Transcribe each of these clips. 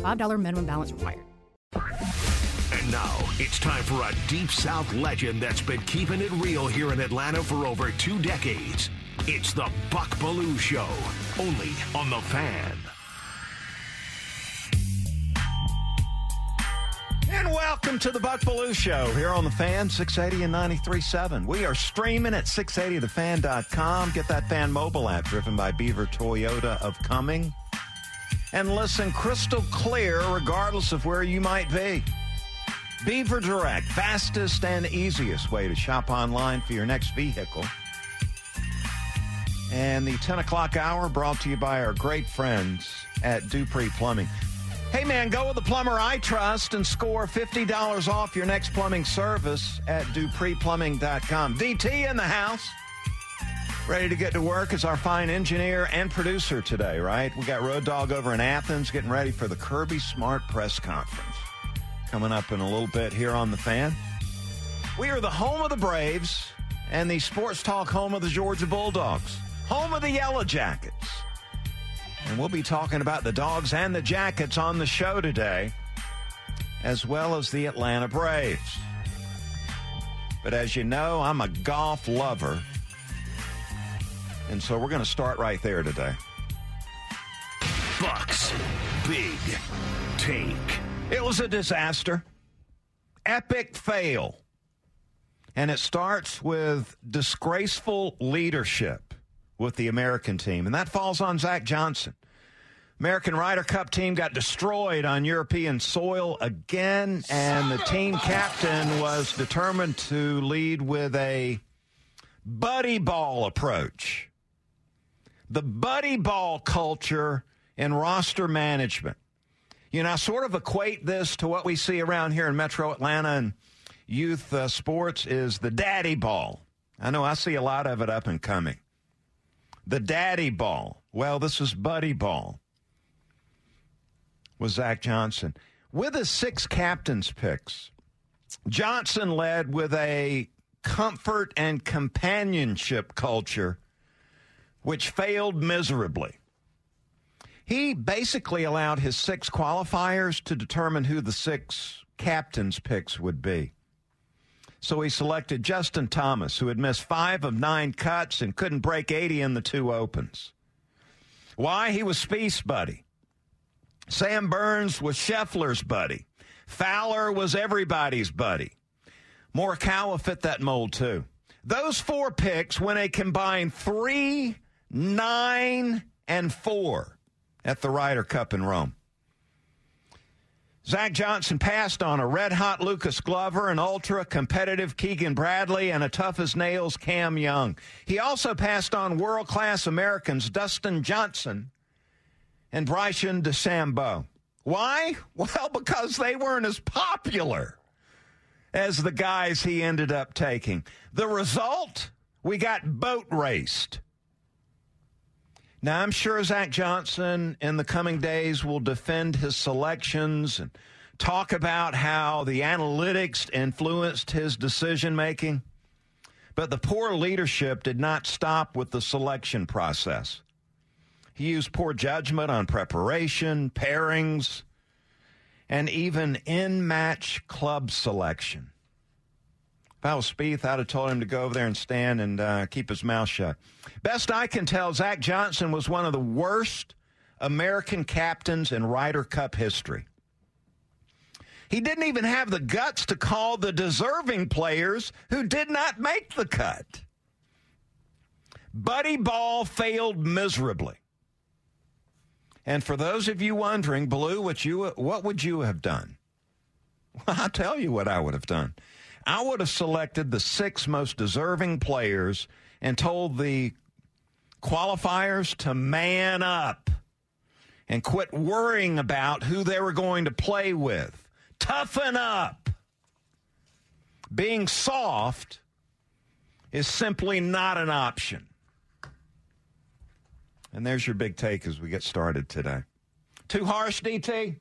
$5 minimum balance required. And now it's time for a Deep South legend that's been keeping it real here in Atlanta for over two decades. It's the Buck Belue Show, only on The Fan. And welcome to the Buck Belue Show here on the Fan, 680 and 93.7. We are streaming at 680thefan.com. Get that fan mobile app driven by Beaver Toyota of Cumming. And listen crystal clear regardless of where you might be. Beaver Direct, fastest and easiest way to shop online for your next vehicle. And the 10 o'clock hour brought to you by our great friends at Dupree Plumbing. Hey man, go with the plumber I trust and score $50 off your next plumbing service at dupreeplumbing.com. DT in the house. Ready to get to work as our fine engineer and producer today, right? We got Road Dog over in Athens getting ready for the Kirby Smart press conference. Coming up in a little bit here on the fan. We are the home of the Braves and the sports talk home of the Georgia Bulldogs, home of the Yellow Jackets. And we'll be talking about the dogs and the jackets on the show today, as well as the Atlanta Braves. But as you know, I'm a golf lover. And so we're going to start right there today. Bucks Big Take. It was a disaster, epic fail. And it starts with disgraceful leadership with the American team, and that falls on Zach Johnson. American Ryder Cup team got destroyed on European soil again, and the team captain was determined to lead with a buddy ball approach. The buddy ball culture in roster management. You know, I sort of equate this to what we see around here in Metro Atlanta and youth uh, sports is the daddy ball. I know I see a lot of it up and coming. The daddy ball. Well, this is buddy ball with Zach Johnson. With his six captains picks, Johnson led with a comfort and companionship culture which failed miserably. He basically allowed his six qualifiers to determine who the six captains' picks would be. So he selected Justin Thomas, who had missed five of nine cuts and couldn't break 80 in the two opens. Why? He was Spieth's buddy. Sam Burns was Scheffler's buddy. Fowler was everybody's buddy. Morikawa fit that mold too. Those four picks went a combined three, nine, and four at the Ryder Cup in Rome. Zach Johnson passed on a red hot Lucas Glover, an ultra competitive Keegan Bradley, and a tough as nails Cam Young. He also passed on world class Americans Dustin Johnson and Bryson DeChambeau. Why? Well, because they weren't as popular as the guys he ended up taking. The result? We got boat raced. Now, I'm sure Zach Johnson in the coming days will defend his selections and talk about how the analytics influenced his decision making. But the poor leadership did not stop with the selection process. He used poor judgment on preparation, pairings, and even in match club selection. I Spieth, I'd have told him to go over there and stand and uh, keep his mouth shut. Best I can tell, Zach Johnson was one of the worst American captains in Ryder Cup history. He didn't even have the guts to call the deserving players who did not make the cut. Buddy Ball failed miserably. And for those of you wondering, Blue, what you what would you have done? Well, I'll tell you what I would have done. I would have selected the six most deserving players and told the qualifiers to man up and quit worrying about who they were going to play with. Toughen up. Being soft is simply not an option. And there's your big take as we get started today. Too harsh, DT?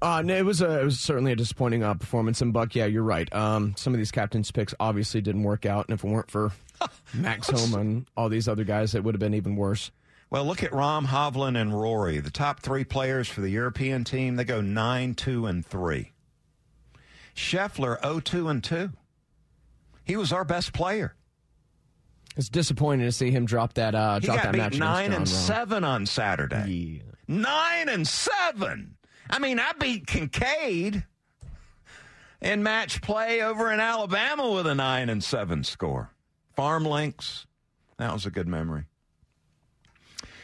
Uh, no, it was a, it was certainly a disappointing uh, performance. And Buck, yeah, you're right. Um, some of these captains' picks obviously didn't work out, and if it weren't for Max Homa and all these other guys, it would have been even worse. Well, look at Rahm, Hovland, and Rory, the top three players for the European team. They go nine, two, and three. Scheffler, 0, 2, and two. He was our best player. It's disappointing to see him drop that. Uh, he drop got that beat match nine and Ron. seven on Saturday. Yeah. Nine and seven. I mean, I beat Kincaid in match play over in Alabama with a nine and seven score. Farm links. That was a good memory.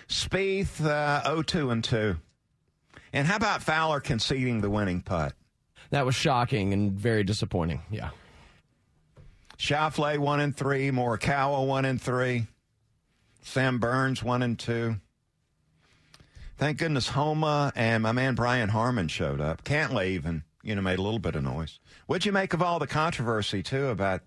Spieth, uh, 0-2 and 2. And how about Fowler conceding the winning putt? That was shocking and very disappointing. Yeah. Schauffele, 1 and 3. Morikawa, 1 and 3. Sam Burns, 1 and 2. Thank goodness Homa and my man Brian Harman showed up. Cantlay even, you know, made a little bit of noise. What'd you make of all the controversy, too, about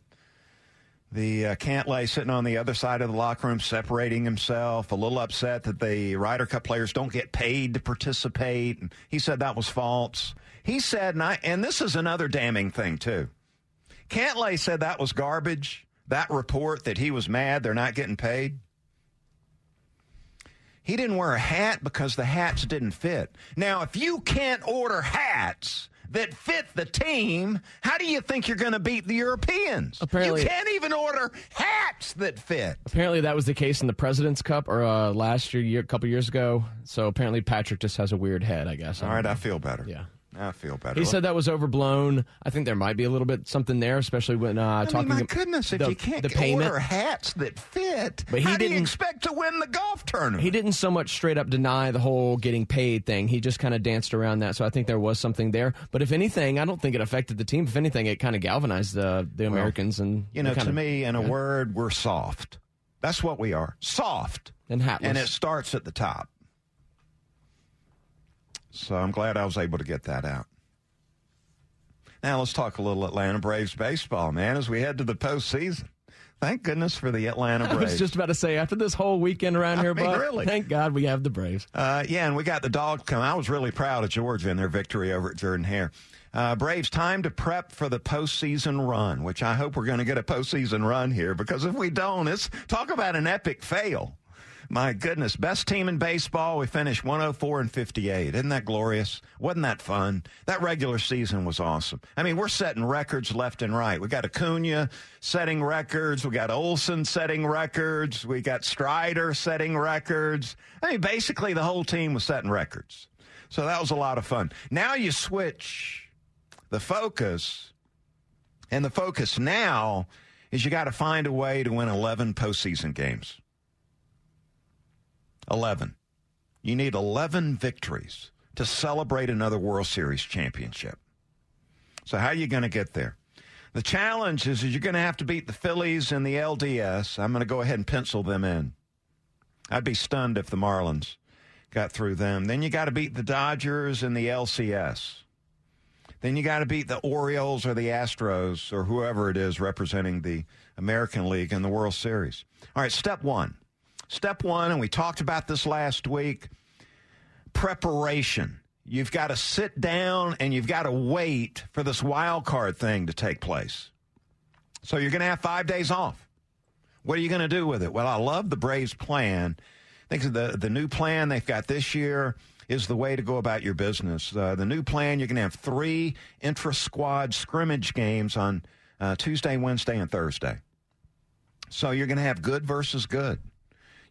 the uh, Cantlay sitting on the other side of the locker room, separating himself, a little upset that the Ryder Cup players don't get paid to participate. And he said that was false. He said, and, I, and this is another damning thing, too. Cantlay said that was garbage, that report that he was mad they're not getting paid. He didn't wear a hat because the hats didn't fit. Now, if you can't order hats that fit the team, how do you think you're going to beat the Europeans? Apparently- you can't even order hats that fit. Apparently, that was the case in the President's Cup or uh, last year, year, a couple years ago. So apparently, Patrick just has a weird head. I guess. All right, I feel better. Yeah. I feel better. He said that was overblown. I think there might be a little bit something there, especially when uh, I talking. mean, my goodness, if you can't the payment, order hats that fit, But he how do you didn't- expect to win the golf tournament? he didn't so much straight up deny the whole getting paid thing. He just kind of danced around that. So I think there was something there. But if anything, I don't think it affected the team. If anything, it kind of galvanized the the Americans and You know, to of- me, in a word, we're soft. That's what we are. Soft. and hatless. And it starts at the top. So I'm glad I was able to get that out. Now let's talk a little Atlanta Braves baseball, man, as we head to the postseason. Thank goodness for the Atlanta Braves. I was just about to say after this whole weekend around I here, mean, Buck, really. thank God we have the Braves. Uh, yeah, and we got the dog come. I was really proud of Georgia in their victory over at Jordan Hare. Uh, Braves, time to prep for the postseason run, which I hope we're going to get a postseason run here because if we don't, it's talk about an epic fail. My goodness, best team in baseball. We finished 104 and 58. Isn't that glorious? Wasn't that fun? That regular season was awesome. I mean, we're setting records left and right. We got Acuna setting records. We got Olson setting records. We got Strider setting records. I mean, basically the whole team was setting records. So that was a lot of fun. Now you switch the focus, and the focus now is you got to find a way to win 11 postseason games. 11. You need 11 victories to celebrate another World Series championship. So, how are you going to get there? The challenge is, you're going to have to beat the Phillies and the LDS. I'm going to go ahead and pencil them in. I'd be stunned if the Marlins got through them. Then you got to beat the Dodgers and the LCS. Then you got to beat the Orioles or the Astros or whoever it is representing the American League in the World Series. All right, step one. Step one, and we talked about this last week preparation. You've got to sit down and you've got to wait for this wild card thing to take place. So you're going to have five days off. What are you going to do with it? Well, I love the Braves' plan. I think the, the new plan they've got this year is the way to go about your business. Uh, the new plan, you're going to have three intra squad scrimmage games on uh, Tuesday, Wednesday, and Thursday. So you're going to have good versus good.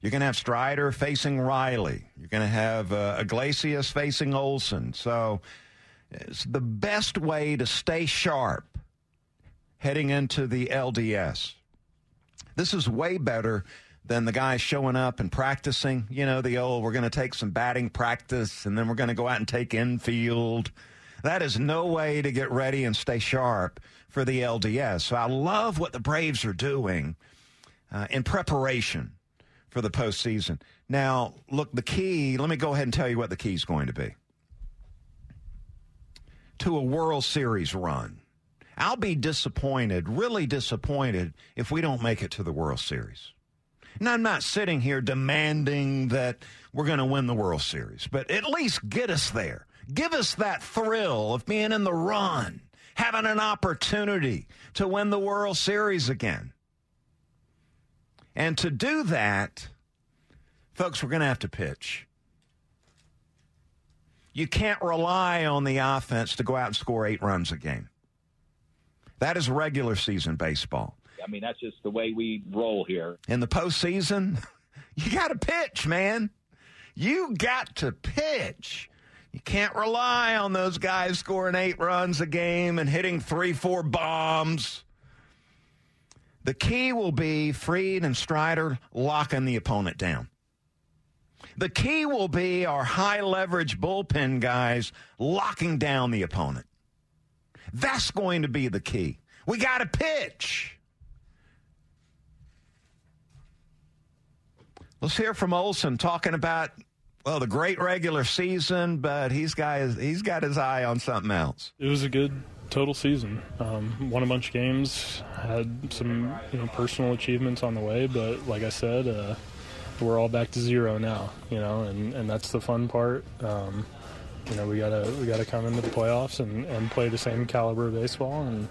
You're going to have Strider facing Riley. You're going to have uh, Iglesias facing Olson. So it's the best way to stay sharp heading into the LDS. This is way better than the guys showing up and practicing. You know, the old, we're going to take some batting practice and then we're going to go out and take infield. That is no way to get ready and stay sharp for the LDS. So I love what the Braves are doing uh, in preparation for the postseason. Now, look, the key, let me go ahead and tell you what the key is going to be to a World Series run. I'll be disappointed, really disappointed, if we don't make it to the World Series. And I'm not sitting here demanding that we're going to win the World Series, but at least get us there. Give us that thrill of being in the run, having an opportunity to win the World Series again. And to do that, folks, we're going to have to pitch. You can't rely on the offense to go out and score eight runs a game. That is regular season baseball. I mean, that's just the way we roll here. In the postseason, you got to pitch, man. You got to pitch. You can't rely on those guys scoring eight runs a game and hitting three, four bombs. The key will be Fried and Strider locking the opponent down. The key will be our high leverage bullpen guys locking down the opponent. That's going to be the key. We got to pitch. Let's hear from Olson talking about well the great regular season, but he's got his, he's got his eye on something else. It was a good total season. Um, won a bunch of games, had some you know personal achievements on the way, but like I said, uh, we're all back to zero now. You know, and, and that's the fun part. Um, you know, we gotta we gotta come into the playoffs and, and play the same caliber of baseball and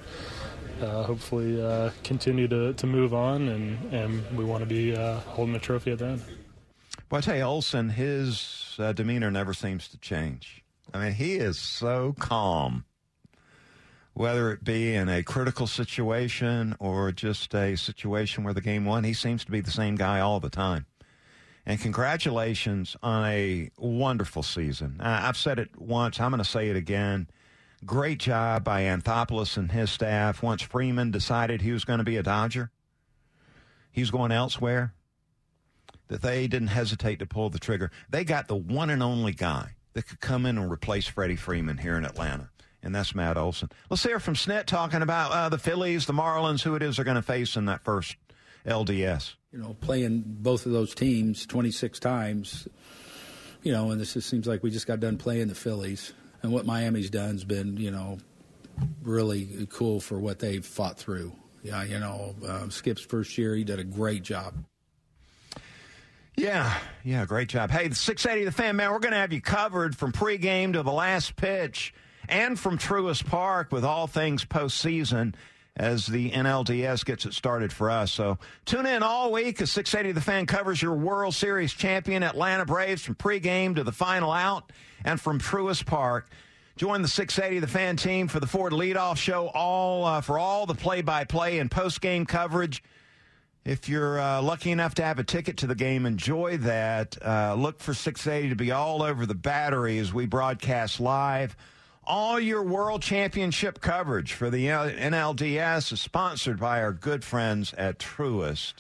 uh, hopefully uh, continue to, to move on and, and we want to be uh, holding a trophy at the end. Well, I tell you, Olson, his uh, demeanor never seems to change. I mean, he is so calm, whether it be in a critical situation or just a situation where the game won. He seems to be the same guy all the time. And congratulations on a wonderful season. I've said it once, I'm going to say it again. Great job by Anthopoulos and his staff. Once Freeman decided he was going to be a Dodger, he was going elsewhere, that they didn't hesitate to pull the trigger. They got the one and only guy that could come in and replace Freddie Freeman here in Atlanta, and that's Matt Olson. Let's hear from Snit talking about uh, the Phillies, the Marlins, who it is they're going to face in that first LDS. You know, playing both of those teams 26 times, you know, and this just seems like we just got done playing the Phillies. And what Miami's done has been, you know, really cool for what they've fought through. Yeah, you know, uh, Skip's first year, he did a great job. Yeah, yeah, great job. Hey, the 680 The Fan, man, we're going to have you covered from pregame to the last pitch and from Truist Park with all things postseason as the NLDS gets it started for us. So tune in all week as 680 The Fan covers your World Series champion Atlanta Braves from pregame to the final out and from Truist Park. Join the 680 The Fan team for the Ford Leadoff Show, all uh, for all the play-by-play and post-game coverage. If you're uh, lucky enough to have a ticket to the game, enjoy that. Uh, look for 680 to be all over the battery as we broadcast live. All your world championship coverage for the NLDS is sponsored by our good friends at Truist.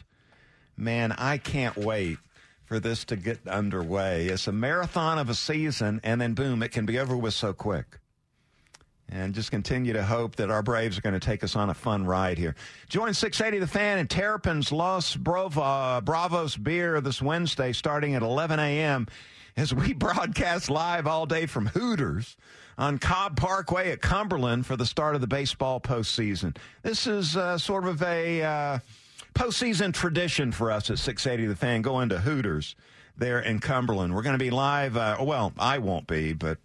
Man, I can't wait for this to get underway. It's a marathon of a season, and then boom, it can be over with so quick. And just continue to hope that our Braves are going to take us on a fun ride here. Join 680 The Fan and Terrapin's Los Bravo, Bravos Beer this Wednesday starting at 11 a.m. as we broadcast live all day from Hooters on Cobb Parkway at Cumberland for the start of the baseball postseason. This is uh, sort of a uh, postseason tradition for us at 680 The Fan, going to Hooters there in Cumberland. We're going to be live. Uh, well, I won't be, but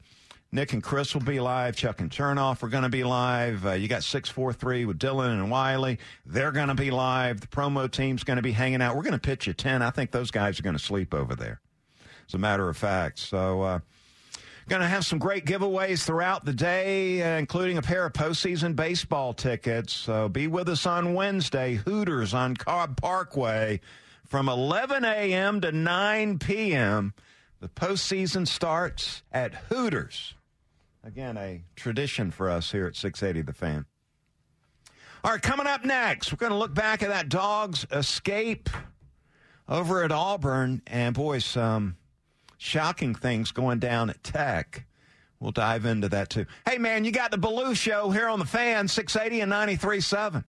Nick and Chris will be live. Chuck and Chernoff are going to be live. Uh, you got 643 with Dylan and Wiley. They're going to be live. The promo team's going to be hanging out. We're going to pitch you 10. I think those guys are going to sleep over there, as a matter of fact. So, uh, Going to have some great giveaways throughout the day, uh, including a pair of postseason baseball tickets. So be with us on Wednesday, Hooters on Cobb Parkway from 11 a.m. to 9 p.m. The postseason starts at Hooters. Again, a tradition for us here at 680 The Fan. All right, coming up next, we're going to look back at that dog's escape over at Auburn. And boy, some shocking things going down at Tech. We'll dive into that too. Hey, man, you got the Belue Show here on the fan, 680 and 93.7.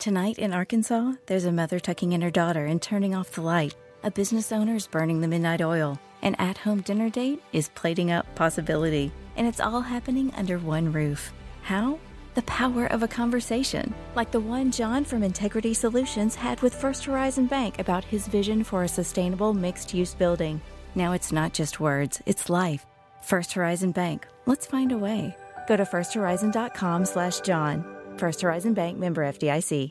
Tonight in Arkansas, there's a mother tucking in her daughter and turning off the light. a business owner is burning the midnight oil. An at home dinner date is plating up possibility. And it's all happening under one roof. How? The power of a conversation, like the one John from Integrity Solutions had with First Horizon Bank about his vision for a sustainable mixed use building. Now it's not just words, it's life. First Horizon Bank. Let's find a way. Go to firsthorizon.com slash John. First Horizon Bank member FDIC.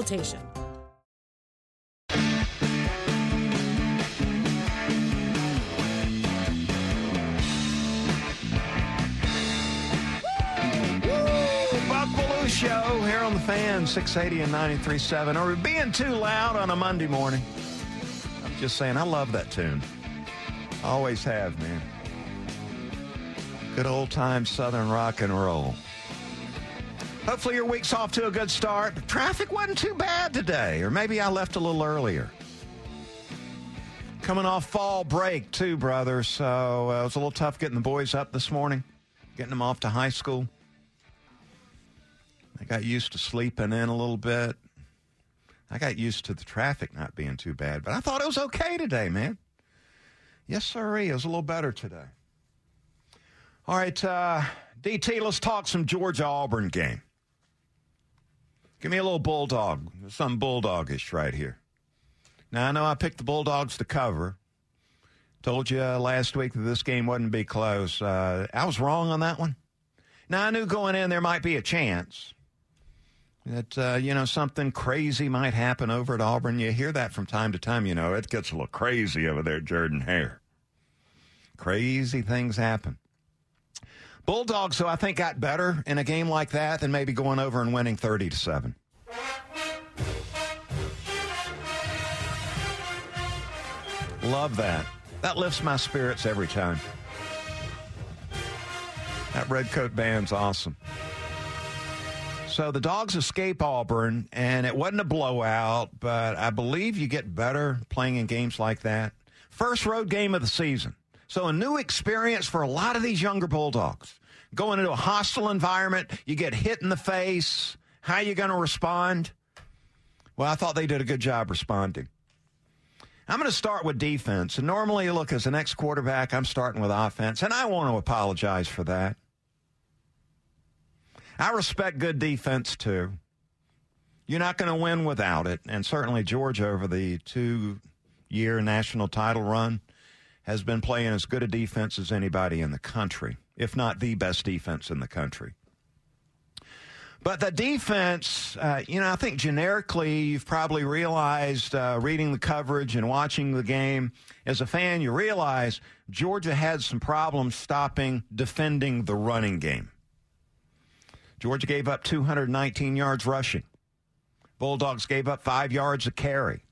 consultation. Show here on the fan 680 and 93.7. Are we being too loud on a Monday morning? I'm just saying, I love that tune. Always have, man. Good old time Southern rock and roll. Hopefully your week's off to a good start. Traffic wasn't too bad today, or maybe I left a little earlier. Coming off fall break, too, brother. So uh, it was a little tough getting the boys up this morning, getting them off to high school. I got used to sleeping in a little bit. I got used to the traffic not being too bad, but I thought it was okay today, man. Yes, sir. It was a little better today. All right, uh, DT, let's talk some Georgia Auburn game. Give me a little bulldog, some bulldogish right here. Now, I know I picked the Bulldogs to cover. Told you uh, last week that this game wouldn't be close. Uh, I was wrong on that one. Now, I knew going in there might be a chance that, uh, you know, something crazy might happen over at Auburn. You hear that from time to time. You know, it gets a little crazy over there, Jordan Hare. Crazy things happen. Bulldogs, so I think, got better in a game like that than maybe going over and winning 30 to 7. Love that. That lifts my spirits every time. That red coat band's awesome. So the Dogs escape Auburn, and it wasn't a blowout, but I believe you get better playing in games like that. First road game of the season. So a new experience for a lot of these younger Bulldogs. Going into a hostile environment, you get hit in the face. How are you going to respond? Well, I thought they did a good job responding. I'm going to start with defense. And normally, look, as an ex quarterback, I'm starting with offense, and I want to apologize for that. I respect good defense, too. You're not going to win without it. And certainly, Georgia, over the two year national title run, has been playing as good a defense as anybody in the country, if not the best defense in the country. But the defense, uh, you know, I think generically you've probably realized uh, reading the coverage and watching the game as a fan, you realize Georgia had some problems stopping defending the running game. Georgia gave up 219 yards rushing. Bulldogs gave up five yards a carry.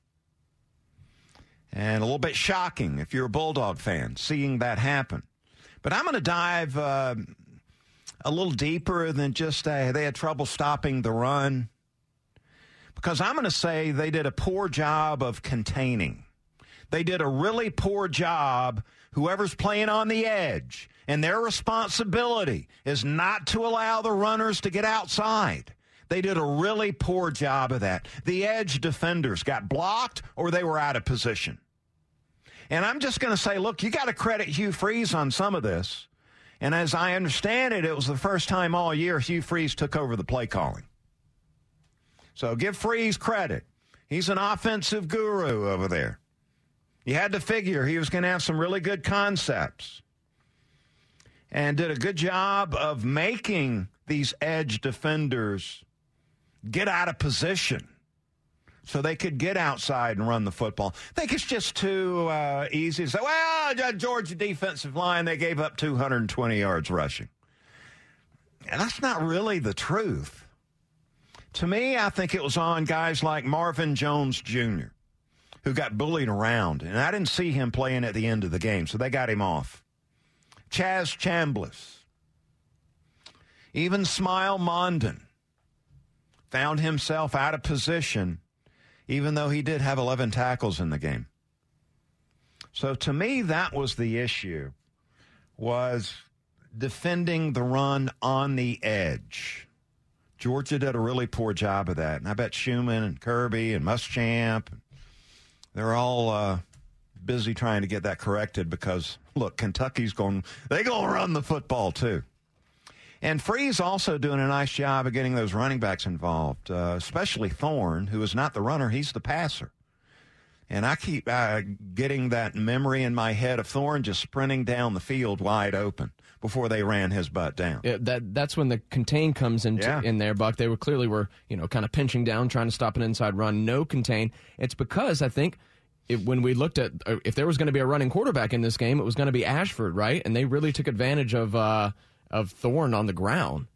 And a little bit shocking if you're a Bulldog fan seeing that happen. But I'm going to dive uh, a little deeper than just uh, they had trouble stopping the run. Because I'm going to say they did a poor job of containing. They did a really poor job, whoever's playing on the edge. And their responsibility is not to allow the runners to get outside. They did a really poor job of that. The edge defenders got blocked or they were out of position. And I'm just going to say, look, you got to credit Hugh Freeze on some of this. And as I understand it, it was the first time all year Hugh Freeze took over the play calling. So give Freeze credit. He's an offensive guru over there. You had to figure he was going to have some really good concepts and did a good job of making these edge defenders get out of position so they could get outside and run the football. I think it's just too uh, easy to say, well, Georgia defensive line, they gave up 220 yards rushing. And that's not really the truth. To me, I think it was on guys like Marvin Jones Jr., who got bullied around. And I didn't see him playing at the end of the game, so they got him off. Chaz Chambliss. Even Smael Mondon found himself out of position, even though he did have 11 tackles in the game. So to me, that was the issue, was defending the run on the edge. Georgia did a really poor job of that. And I bet Schumann and Kirby and Muschamp, they're all uh, busy trying to get that corrected because, look, Kentucky's going, they to run the football too. And Freeze's also doing a nice job of getting those running backs involved, uh, especially Thorne, who is not the runner, he's the passer. And I keep uh, getting that memory in my head of Thorne just sprinting down the field wide open before they ran his butt down. Yeah, that that's when the contain comes into Yeah. in there, Buck. They were clearly were you know kind of pinching down, trying to stop an inside run. No contain. It's because I think. It, when we looked at uh, if there was going to be a running quarterback in this game, it was going to be Ashford, right? And they really took advantage of uh, of Thorne on the ground,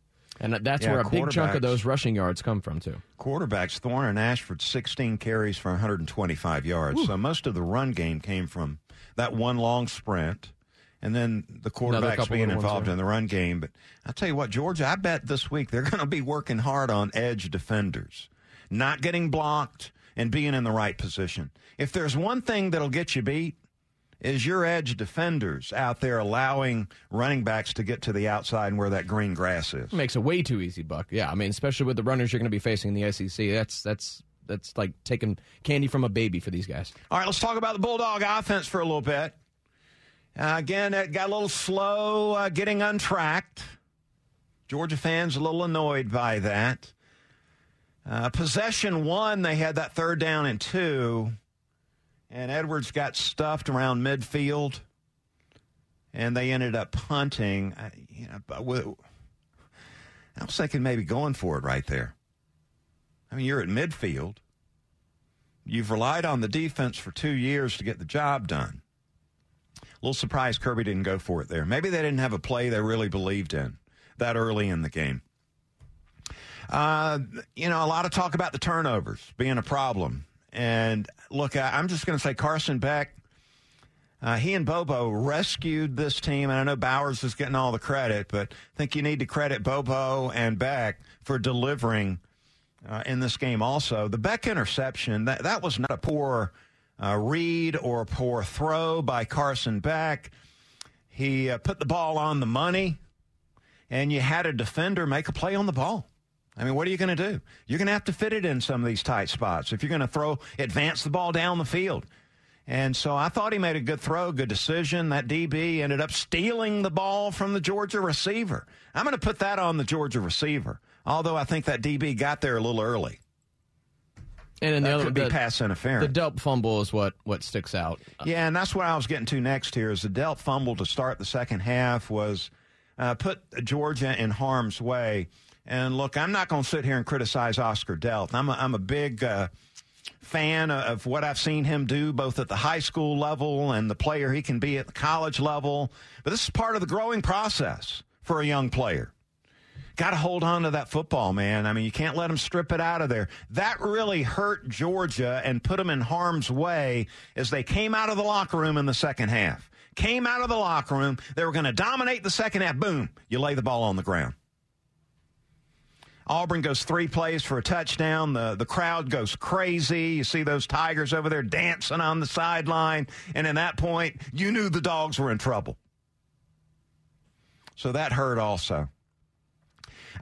and that's Yeah, where a big chunk of those rushing yards come from too. Quarterbacks, Thorne and Ashford, 16 carries for 125 yards. So most of the run game came from that one long sprint and then the quarterbacks being involved in the run game. But I'll tell you what, Georgia, I bet this week they're going to be working hard on edge defenders, not getting blocked and being in the right position. If there's one thing that'll get you beat, is your edge defenders out there allowing running backs to get to the outside and where that green grass is. It makes it way too easy, Buck. Yeah, I mean, especially with the runners you're going to be facing in the SEC. That's that's that's like taking candy from a baby for these guys. All right, let's talk about the Bulldog offense for a little bit. Uh, again, it got a little slow uh, getting untracked. Georgia fans a little annoyed by that. Uh, possession one, they had that third down and two, and Edwards got stuffed around midfield, and they ended up punting. I, you know, I was thinking maybe going for it right there. I mean, you're at midfield. You've relied on the defense for two years to get the job done. A little surprised Kirby didn't go for it there. Maybe they didn't have a play they really believed in that early in the game. Uh, you know, a lot of talk about the turnovers being a problem. And look, I, I'm just going to say Carson Beck, uh, he and Bobo rescued this team. And I know Bowers is getting all the credit, but I think you need to credit Bobo and Beck for delivering uh, in this game also. The Beck interception, that, that was not a poor uh, read or a poor throw by Carson Beck. He uh, put the ball on the money, and you had a defender make a play on the ball. I mean, what are you going to do? You're going to have to fit it in some of these tight spots if you're going to throw, advance the ball down the field. And so I thought he made a good throw, good decision. That DB ended up stealing the ball from the Georgia receiver. I'm going to put that on the Georgia receiver, although I think that DB got there a little early. And then That the other could be the, pass interference. The Delp fumble is what what sticks out. Yeah, and that's what I was getting to next here. Is the Delp fumble to start the second half was uh, put Georgia in harm's way. And look, I'm not going to sit here and criticize Oscar Delp. I'm a, I'm a big uh, fan of what I've seen him do, both at the high school level and the player he can be at the college level. But this is part of the growing process for a young player. Got to hold on to that football, man. I mean, you can't let them strip it out of there. That really hurt Georgia and put them in harm's way as they came out of the locker room in the second half. Came out of the locker room. They were going to dominate the second half. Boom. You lay the ball on the ground. Auburn goes three plays for a touchdown. The, the crowd goes crazy. You see those Tigers over there dancing on the sideline. And in that point, you knew the dogs were in trouble. So that hurt also.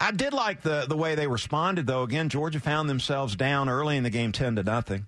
I did like the, the way they responded, though. Again, Georgia found themselves down early in the game, 10 to nothing.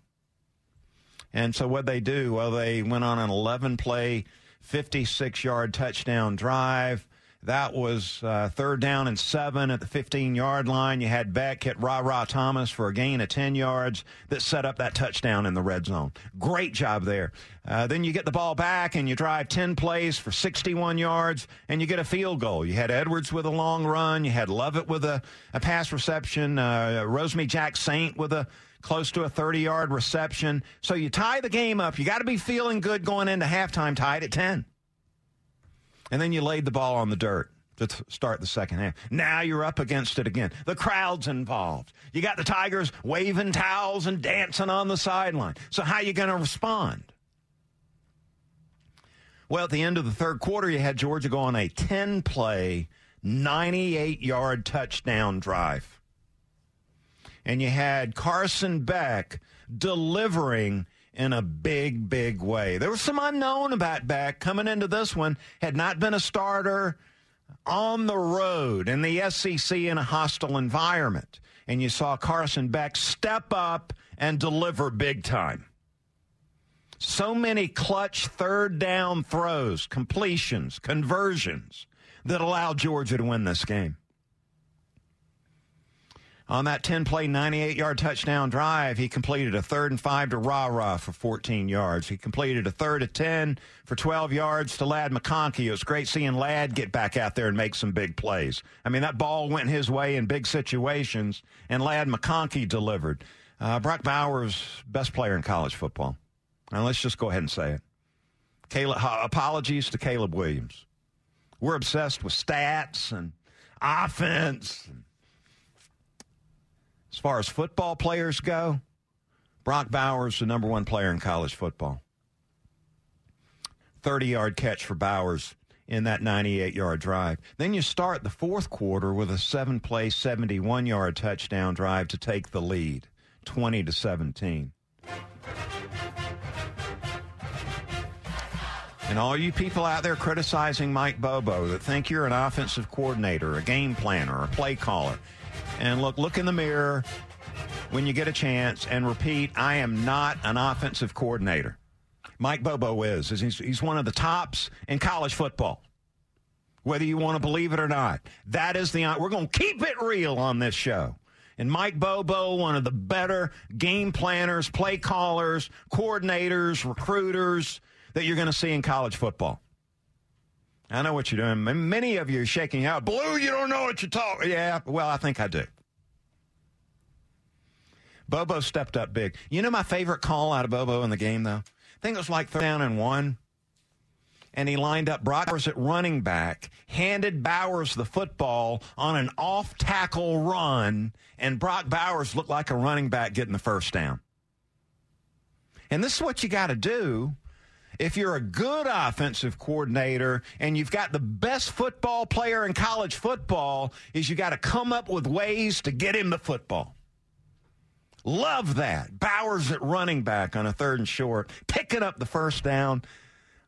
And so what they do? Well, they went on an 11 play, 56 yard touchdown drive. That was uh, third down and seven at the 15 yard line. You had Beck hit Rara Thomas for a gain of 10 yards that set up that touchdown in the red zone. Great job there. Uh, then you get the ball back and you drive 10 plays for 61 yards and you get a field goal. You had Edwards with a long run. You had Lovett with a, a pass reception. Uh, Rosemy-Jacksaint with a close to a 30 yard reception. So you tie the game up. You got to be feeling good going into halftime tied at 10 and then you laid the ball on the dirt. to start the second half. Now you're up against it again. The crowd's involved. You got the Tigers waving towels and dancing on the sideline. So how you going to respond? Well, at the end of the third quarter, you had Georgia go on a 10 play, 98 yard touchdown drive. And you had Carson Beck delivering in a big, big way. There was some unknown about Beck coming into this one, had not been a starter on the road in the SEC in a hostile environment. And you saw Carson Beck step up and deliver big time. So many clutch third down throws, completions, conversions that allowed Georgia to win this game. On that 10 play, 98 yard touchdown drive, he completed a third and five to Rara for 14 yards. He completed a third and 10 for 12 yards to Ladd McConkey. It was great seeing Ladd get back out there and make some big plays. I mean, that ball went his way in big situations, and Ladd McConkey delivered. Uh, Brock Bowers, best player in college football. Now, let's just go ahead and say it. Caleb, apologies to Caleb Williams. We're obsessed with stats and offense. As far as football players go, Brock Bowers, the number one player in college football. 30 yard catch for Bowers in that 98 yard drive. Then you start the fourth quarter with a seven play, 71 yard touchdown drive to take the lead, 20 to 17. And all you people out there criticizing Mike Bobo that think you're an offensive coordinator, a game planner, a play caller, and look, look in the mirror when you get a chance and repeat, I am not an offensive coordinator. Mike Bobo is. He's, one of the tops in college football, whether you want to believe it or not. That is the, we're going to keep it real on this show. And Mike Bobo, one of the better game planners, play callers, coordinators, recruiters, that you're going to see in college football. I know what you're doing. Many of you are shaking out. Blue, you don't know what you're talking. Yeah, well, I think I do. Bobo stepped up big. You know my favorite call out of Bobo in the game, though? I think it was like third down and one. And he lined up Brock Bowers at running back, handed Bowers the football on an off tackle run, and Brock Bowers looked like a running back getting the first down. And this is what you got to do if you're a good offensive coordinator and you've got the best football player in college football is you got to come up with ways to get him the football. Love that. Bowers at running back on a third and short, picking up the first down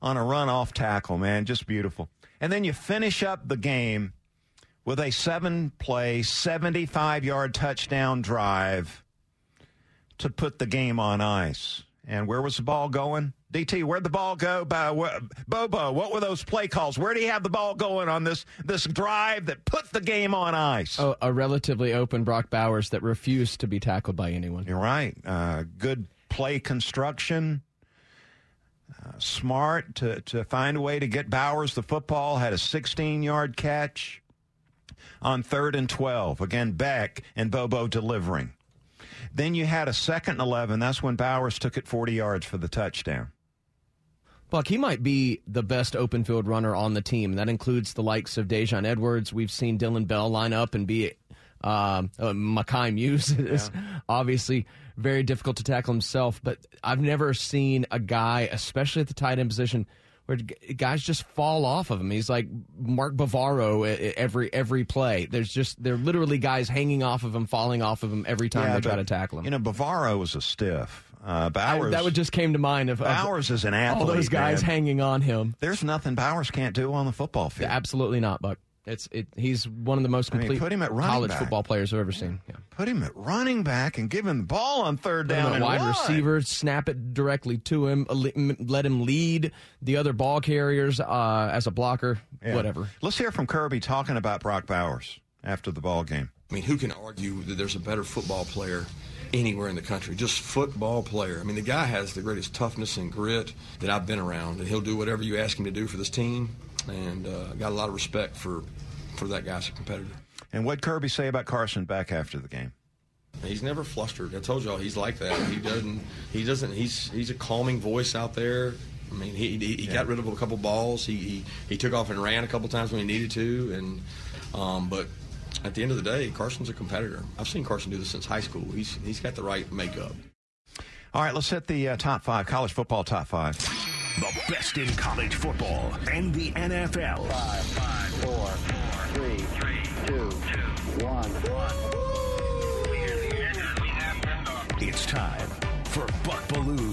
on a run off tackle, man, just beautiful. And then you finish up the game with a seven play, 75 yard touchdown drive to put the game on ice. And where was the ball going? DT, where'd the ball go? by Bobo, what were those play calls? Where do you have the ball going on this this drive that put the game on ice? Oh, a relatively open Brock Bowers that refused to be tackled by anyone. You're right. Uh, good play construction. Uh, smart to, to find a way to get Bowers the football. Had a 16 yard catch on third and 12. Again, Beck and Bobo delivering. Then you had a second and 11. That's when Bowers took it 40 yards for the touchdown. Buck, he might be the best open field runner on the team. That includes the likes of Daijun Edwards. We've seen Dillon Bell line up and be um, uh, Mekhi Mews is yeah. obviously very difficult to tackle himself, but I've never seen a guy, especially at the tight end position, where guys just fall off of him. He's like Mark Bavaro every every play. There's just they're literally guys hanging off of him, falling off of him every time yeah, they try to tackle him. You know, Bavaro was a stiff. Uh, Bowers. I, that would just came to mind of Bowers of, is an athlete. All those guys man. hanging on him. There's nothing Bowers can't do on the football field. Absolutely not, Buck. It's it. He's one of the most complete I mean, put him at college back. football players I've ever seen. Yeah. Put him at running back and give him the ball on third down. wide one. receiver, snap it directly to him. Let him lead the other ball carriers uh, as a blocker. Yeah. Whatever. Let's hear from Kirby talking about Brock Bowers after the ball game. I mean, who can argue that there's a better football player anywhere in the country. Just football player. I mean, the guy has the greatest toughness and grit that I've been around, and he'll do whatever you ask him to do for this team. And uh, got a lot of respect for for that guy as a competitor. And what Kirby say about Carson Beck after the game? He's never flustered. I told y'all he's like that. He doesn't. He doesn't. He's he's a calming voice out there. I mean, he he, he got rid of a couple balls. He, he he took off and ran a couple times when he needed to, and um, but at the end of the day, Carson's a competitor. I've seen Carson do this since high school. He's he's got the right makeup. All right, let's hit the uh, top five college football top five. The best in college football and the NFL. Five, five, four, three, three, two, two, one. It's time for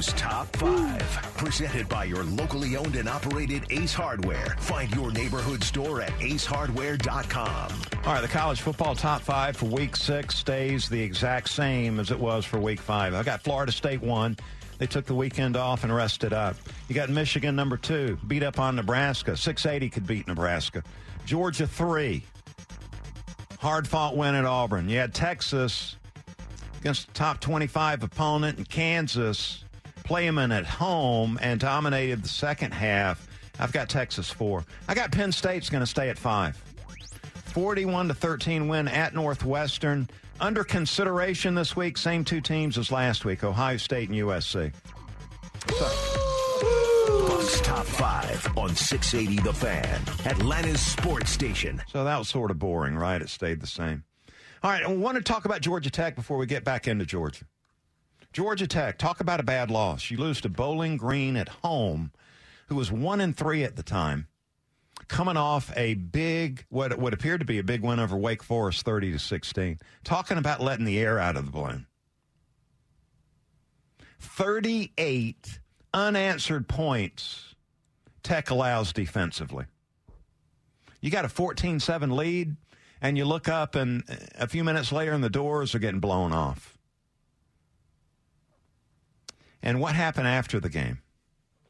Top 5. Presented by your locally owned and operated Ace Hardware. Find your neighborhood store at acehardware.com. All right, the college football top five for week six stays the exact same as it was for week five. I got Florida State one. They took the weekend off and rested up. You got Michigan number two, beat up on Nebraska. 680 could beat Nebraska. Georgia three, hard fought win at Auburn. You had Texas against the top 25 opponent in Kansas, in at home and dominated the second half. I've got Texas four. I got Penn State's going to stay at five. 41 to 13 win at Northwestern. Under consideration this week, same two teams as last week, Ohio State and USC. Buck's Top 5 on 680 The Fan, Atlanta's sports station. So that was sort of boring, right? It stayed the same. All right, I want to talk about Georgia Tech before we get back into Georgia. Georgia Tech, talk about a bad loss. You lose to Bowling Green at home, who was one and three at the time, coming off a big what what appeared to be a big win over Wake Forest, thirty to sixteen. Talking about letting the air out of the balloon. Thirty-eight unanswered points Tech allows defensively. You got a 14-7 lead and you look up and a few minutes later and the doors are getting blown off. And what happened after the game?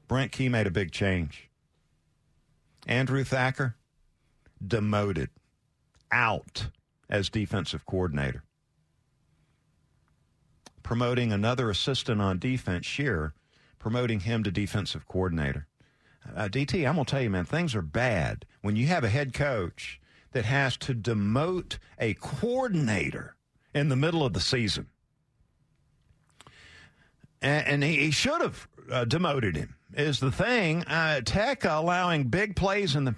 Brent Key made a big change. Andrew Thacker demoted, out as defensive coordinator. Promoting another assistant on defense, Sherrer, promoting him to defensive coordinator. Uh, DT, I'm going to tell you, man, things are bad when you have a head coach that has to demote a coordinator in the middle of the season. And, and he, he, should have uh, demoted him, is the thing. Uh, Tech allowing big plays in the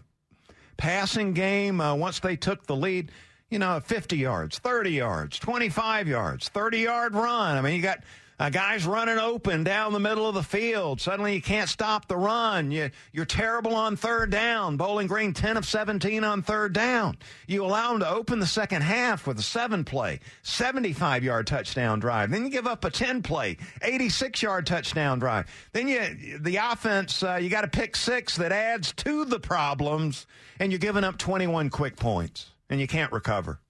passing game uh, once they took the lead. You know, 50 yards, 30 yards, 25 yards, 30 yard run. I mean, you got a guy's running open down the middle of the field. Suddenly you can't stop the run. You, you're terrible on third down. Bowling Green 10 of 17 on third down. You allow them to open the second half with a seven play, 75 yard touchdown drive. Then you give up a 10 play, 86 yard touchdown drive. Then you, the offense, uh, you got a pick six that adds to the problems and you're giving up 21 quick points and you can't recover.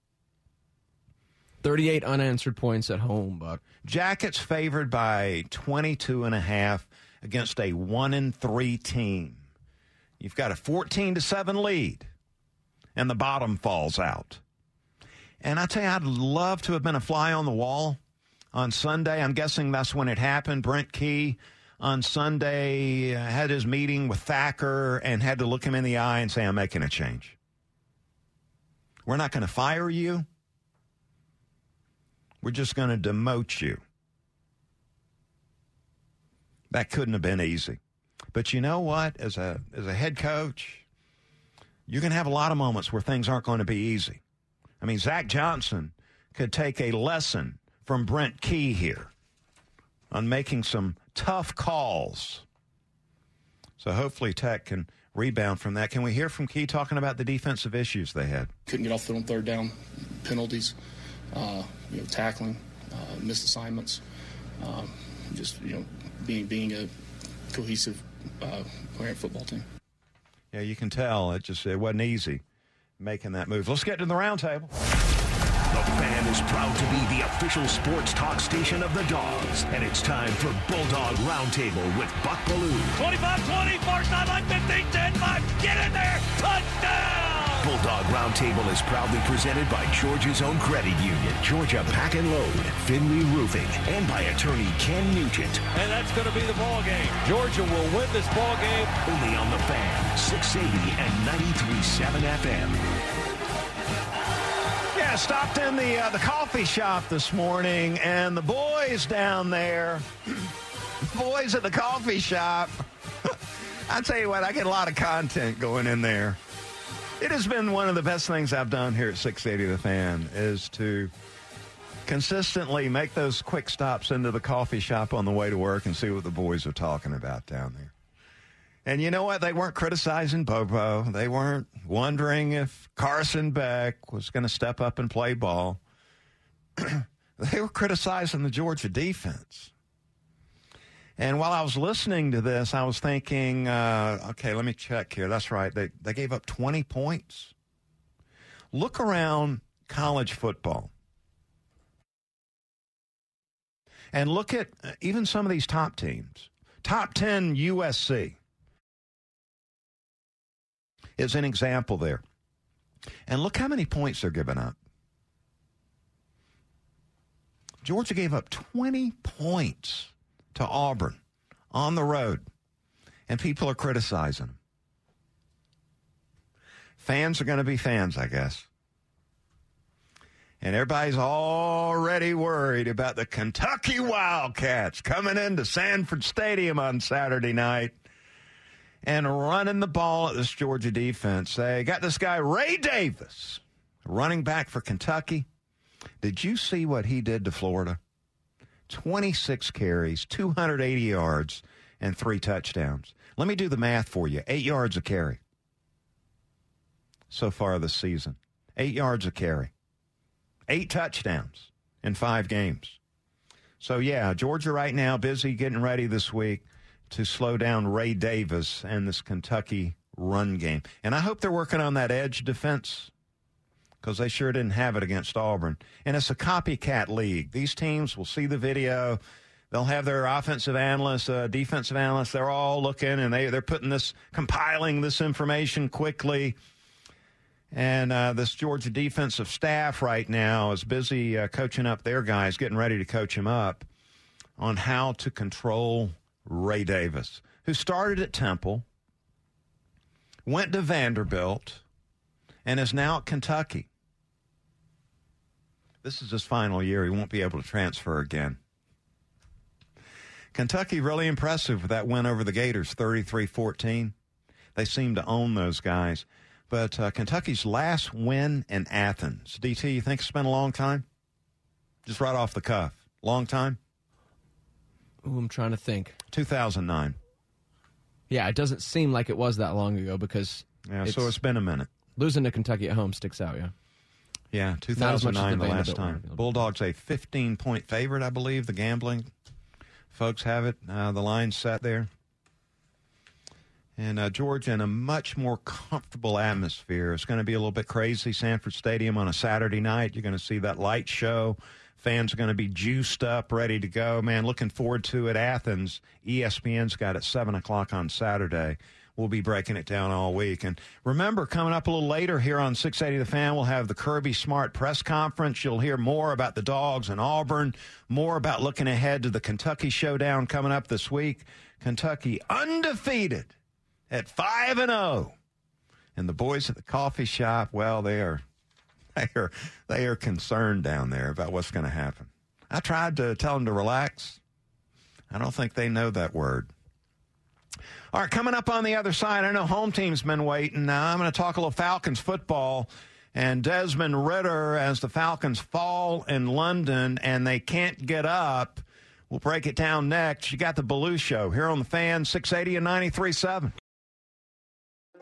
38 unanswered points at home, Buck. Jackets favored by 22 and a half against a 1 and 3 team. You've got a 14 to 7 lead and the bottom falls out. And I tell you I'd love to have been a fly on the wall on Sunday. I'm guessing that's when it happened. Brent Key on Sunday uh, had his meeting with Thacker and had to look him in the eye and say I'm making a change. We're not going to fire you. We're just going to demote you. That couldn't have been easy. But you know what? As a as a head coach, you're going to have a lot of moments where things aren't going to be easy. I mean, Zach Johnson could take a lesson from Brent Key here on making some tough calls. So hopefully Tech can rebound from that. Can we hear from Key talking about the defensive issues they had? Couldn't get off the third down, penalties, you know, tackling, uh, missed assignments, um, just you know, being being a cohesive, uh, coherent football team. Yeah, you can tell it just it wasn't easy making that move. Let's get to the roundtable. The fan is proud to be the official sports talk station of the Dogs, and it's time for Bulldog Roundtable with Buck Belue. 25-20, far sideline, 15, 10, 5, get in there, touchdown! Bulldog Roundtable is proudly presented by Georgia's own credit union, Georgia Pack and Load, Findlay Roofing, and by attorney Ken Nugent. And that's going to be the ball game. Georgia will win this ball game. Only on the fan, 680 and 93.7 FM. Yeah, stopped in the uh, the coffee shop this morning, and the boys down there, boys at the coffee shop, I tell you what, I get a lot of content going in there. It has been one of the best things I've done here at 680 The Fan is to consistently make those quick stops into the coffee shop on the way to work and see what the boys are talking about down there. And you know what? They weren't criticizing Bobo. They weren't wondering if Carson Beck was going to step up and play ball. they were criticizing the Georgia defense. And while I was listening to this, I was thinking, uh, okay, let me check here. That's right. They, they gave up 20 points. Look around college football. And look at uh, even some of these top teams. Top 10 USC is an example there. And look how many points they're giving up. Georgia gave up 20 points to Auburn on the road, and people are criticizing them. Fans are going to be fans, I guess. And everybody's already worried about the Kentucky Wildcats coming into Sanford Stadium on Saturday night and running the ball at this Georgia defense. They got this guy, Ray Davis, running back for Kentucky. Did you see what he did to Florida? 26 carries, 280 yards, and three touchdowns. Let me do the math for you eight yards a carry so far this season. Eight yards a carry, eight touchdowns in five games. So, yeah, Georgia right now busy getting ready this week to slow down Ray Davis and this Kentucky run game. And I hope they're working on that edge defense because they sure didn't have it against Auburn. And it's a copycat league. These teams will see the video. They'll have their offensive analysts, uh, defensive analysts. They're all looking and they, they're putting this, compiling this information quickly. And uh, this Georgia defensive staff right now is busy uh, coaching up their guys, getting ready to coach them up on how to control Ray Davis, who started at Temple, went to Vanderbilt, and is now at Kentucky. This is his final year. He won't be able to transfer again. Kentucky really impressive with that win over the Gators, 33-14. They seem to own those guys. But uh, Kentucky's last win in Athens. DT, you think it's been a long time? Just right off the cuff. Long time? Ooh, I'm trying to think. 2009. Yeah, it doesn't seem like it was that long ago because. Yeah, so it's been a minute. Losing to Kentucky at home sticks out, yeah. Yeah, 2009 the last time. Bulldogs a 15 point favorite, I believe. The gambling folks have it. Uh, the line set there. And uh, Georgia in a much more comfortable atmosphere. It's going to be a little bit crazy. Sanford Stadium on a Saturday night. You're going to see that light show. Fans are going to be juiced up, ready to go. Man, looking forward to it. Athens, ESPN's got it 7 o'clock on Saturday. We'll be breaking it down all week. And remember, coming up a little later here on 680 The Fan, we'll have the Kirby Smart press conference. You'll hear more about the dogs in Auburn, more about looking ahead to the Kentucky showdown coming up this week. Kentucky undefeated at 5 and 0. And the boys at the coffee shop, well, they are they are they are concerned down there about what's going to happen. I tried to tell them to relax. I don't think they know that word. All right, coming up on the other side, I know home team's been waiting. Now I'm going to talk a little Falcons football and Desmond Ridder as the Falcons fall in London and they can't get up. We'll break it down next. You got the Belue Show here on the fan 680 and 93.7.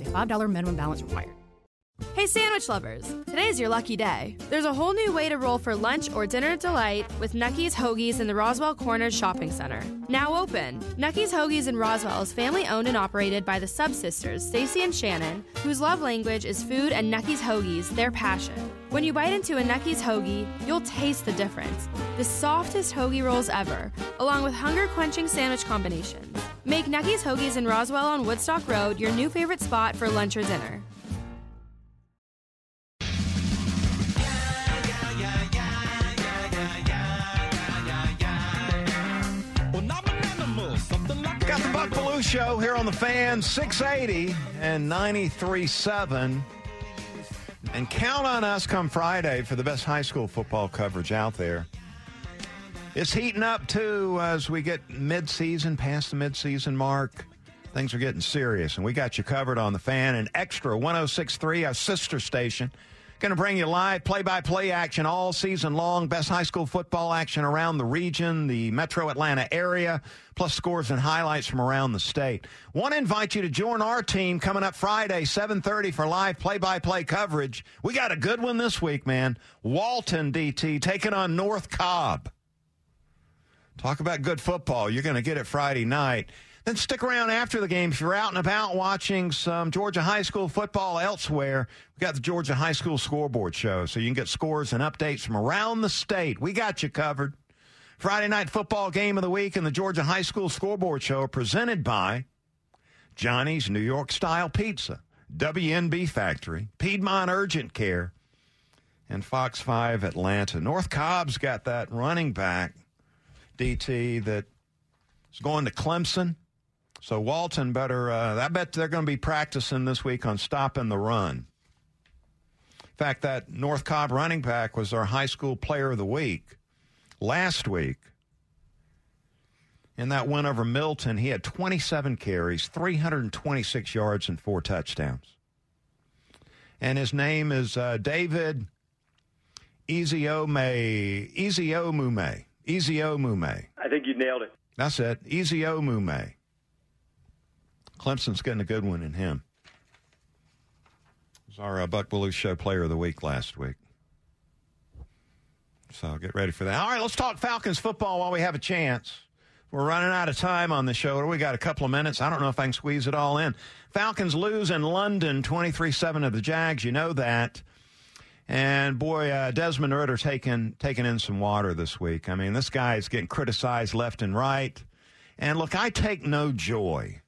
a $5 minimum balance required. Hey, sandwich lovers! Today's your lucky day. There's a whole new way to roll for lunch or dinner delight with Nucky's Hoagies in the Roswell Corners Shopping Center. Now open. Nucky's Hoagies in Roswell is family owned and operated by the Sub Sisters, Stacy and Shannon, whose love language is food and Nucky's Hoagies, their passion. When you bite into a Nucky's Hoagie, you'll taste the difference. The softest hoagie rolls ever, along with hunger quenching sandwich combinations. Make Nucky's Hoagies in Roswell on Woodstock Road your new favorite spot for lunch or dinner. Got the Buck Belue Show here on the fan, 680 and 93.7. And count on us come Friday for the best high school football coverage out there. It's heating up too as we get mid-season, past the mid-season mark. Things are getting serious, and we got you covered on the fan and extra 1063, our sister station. Going to bring you live play-by-play action all season long. Best high school football action around the region, the metro Atlanta area, plus scores and highlights from around the state. Want to invite you to join our team coming up Friday, 7.30 for live play-by-play coverage. We got a good one this week, man. Walton DT taking on North Cobb. Talk about good football. You're going to get it Friday night. Then stick around after the game if you're out and about watching some Georgia high school football elsewhere. We got the Georgia High School Scoreboard Show, so you can get scores and updates from around the state. We got you covered. Friday night football game of the week and the Georgia High School Scoreboard Show presented by Johnny's New York Style Pizza, WNB Factory, Piedmont Urgent Care, and Fox 5 Atlanta. North Cobb's got that running back, DT, that is going to Clemson. So Walton better, uh, I bet they're going to be practicing this week on stopping the run. In fact, that North Cobb running back was our high school player of the week last week. In that win over Milton, he had 27 carries, 326 yards, and four touchdowns. And his name is uh, David Eziome, Eziomume. Eziomume. I think you nailed it. That's it. Eziomume. Clemson's getting a good one in him. It was our uh, Buck Belue Show Player of the Week last week. So get ready for that. All right, let's talk Falcons football while we have a chance. We're running out of time on the show. We got a couple of minutes. I don't know if I can squeeze it all in. Falcons lose in London 23 7 of the Jags. You know that. And boy, uh, Desmond Ridder taking taking in some water this week. I mean, this guy is getting criticized left and right. And look, I take no joy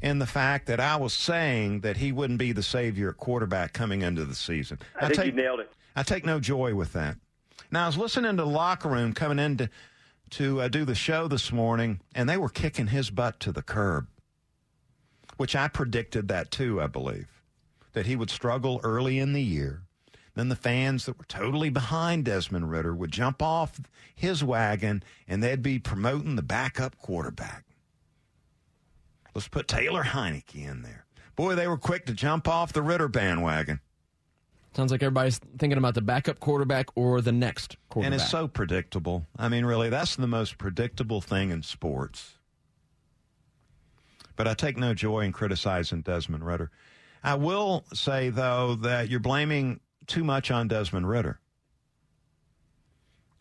in the fact that I was saying that he wouldn't be the savior at quarterback coming into the season. I, I think take, you nailed it. I take no joy with that. Now, I was listening to the locker room coming in to, to uh, do the show this morning, and they were kicking his butt to the curb, which I predicted that too, I believe, that he would struggle early in the year. Then the fans that were totally behind Desmond Ridder would jump off his wagon, and they'd be promoting the backup quarterback. Let's put Taylor Heinicke in there. Boy, they were quick to jump off the Ridder bandwagon. Sounds like everybody's thinking about the backup quarterback or the next quarterback. And it's so predictable. I mean, really, that's the most predictable thing in sports. But I take no joy in criticizing Desmond Ridder. I will say, though, that you're blaming too much on Desmond Ridder.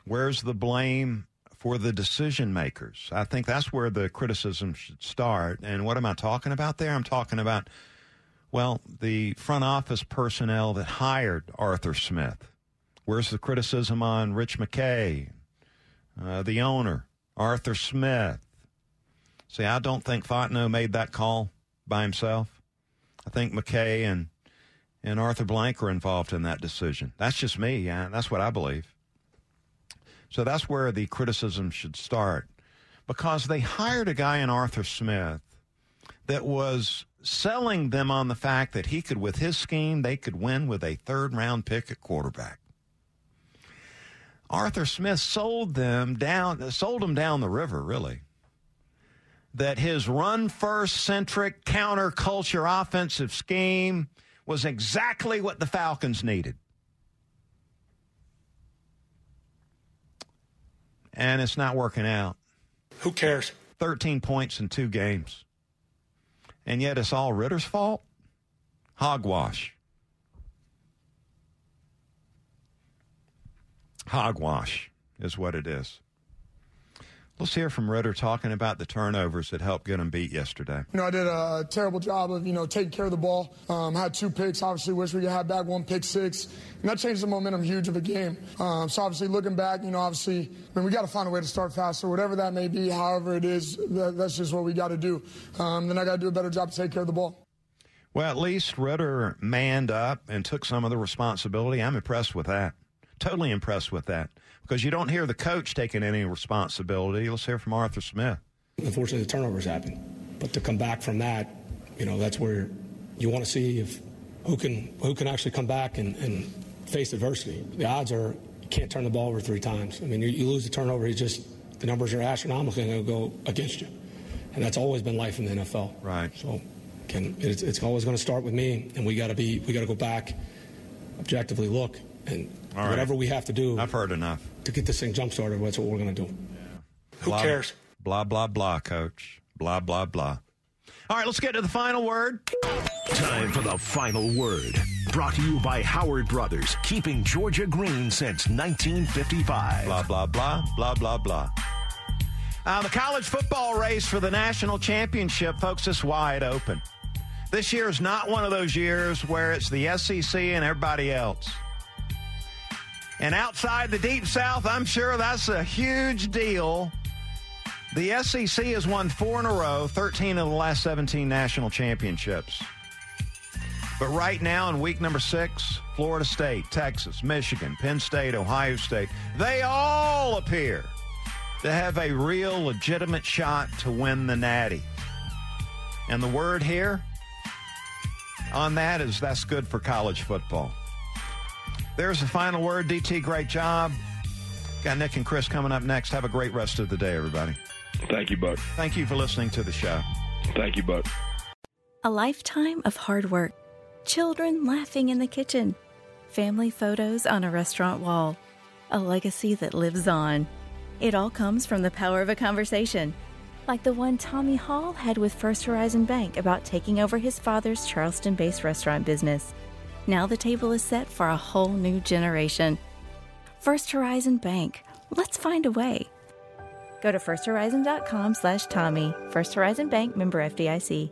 Where's the blame for the decision makers? I think that's where the criticism should start. And what am I talking about there? I'm talking about well, the front office personnel that hired Arthur Smith. Where's the criticism on Rich McKay, uh, the owner, Arthur Smith? See, I don't think Fontenot made that call by himself. I think McKay and and Arthur Blank are involved in that decision. That's just me. Yeah, that's what I believe. So that's where the criticism should start, because they hired a guy in Arthur Smith that was selling them on the fact that he could, with his scheme, they could win with a third round pick at quarterback. Arthur Smith sold them down, sold them down the river, really. That his run first centric counterculture offensive scheme was exactly what the Falcons needed. And it's not working out. Who cares? 13 points in two games and yet it's all Ridder's fault? Hogwash. Hogwash is what it is. Let's hear from Ridder talking about the turnovers that helped get him beat yesterday. You know, I did a terrible job of, you know, taking care of the ball. Um, had two picks. Obviously, wish we could have back one pick six. And that changed the momentum huge of a game. Um, so, obviously, looking back, you know, obviously, I mean, we got to find a way to start faster, whatever that may be, however it is, that, that's just what we got to do. Um, then I got to do a better job to take care of the ball. Well, at least Ridder manned up and took some of the responsibility. I'm impressed with that. Totally impressed with that because you don't hear the coach taking any responsibility. Let's hear from Arthur Smith. Unfortunately, the turnovers happen, but to come back from that, you know, that's where you want to see if who can who can actually come back and, and face adversity. The odds are you can't turn the ball over three times. I mean, you, you lose the turnover, you just the numbers are astronomical and they'll go against you, and that's always been life in the NFL. Right. So, can it's, it's always going to start with me, and we got to be we got to go back, objectively look, and All whatever right. we have to do. I've heard enough. To get this thing jump started. That's what we're going to do. Who Blah, cares? Blah, blah, blah, coach. Blah, blah, blah. All right, let's get to the final word. Time for the final word. Brought to you by Howard Brothers, keeping Georgia green since 1955. Blah, blah, blah, blah, blah, blah. Uh, the college football race for the national championship, folks, is wide open. This year is not one of those years where it's the SEC and everybody else. And outside the Deep South, I'm sure that's a huge deal. The SEC has won four in a row, 13 of the last 17 national championships. But right now, in week number six, Florida State, Texas, Michigan, Penn State, Ohio State, they all appear to have a real legitimate shot to win the Natty. And the word here on that is that's good for college football. There's the final word. DT, great job. Got Nick and Chris coming up next. Have a great rest of the day, everybody. Thank you, Buck. Thank you for listening to the show. Thank you, Buck. A lifetime of hard work, children laughing in the kitchen, family photos on a restaurant wall, a legacy that lives on. It all comes from the power of a conversation, like the one Tommy Hall had with First Horizon Bank about taking over his father's Charleston based restaurant business. Now the table is set for a whole new generation. First Horizon Bank. Let's find a way. Go to firsthorizon.com slash Tommy. First Horizon Bank member FDIC.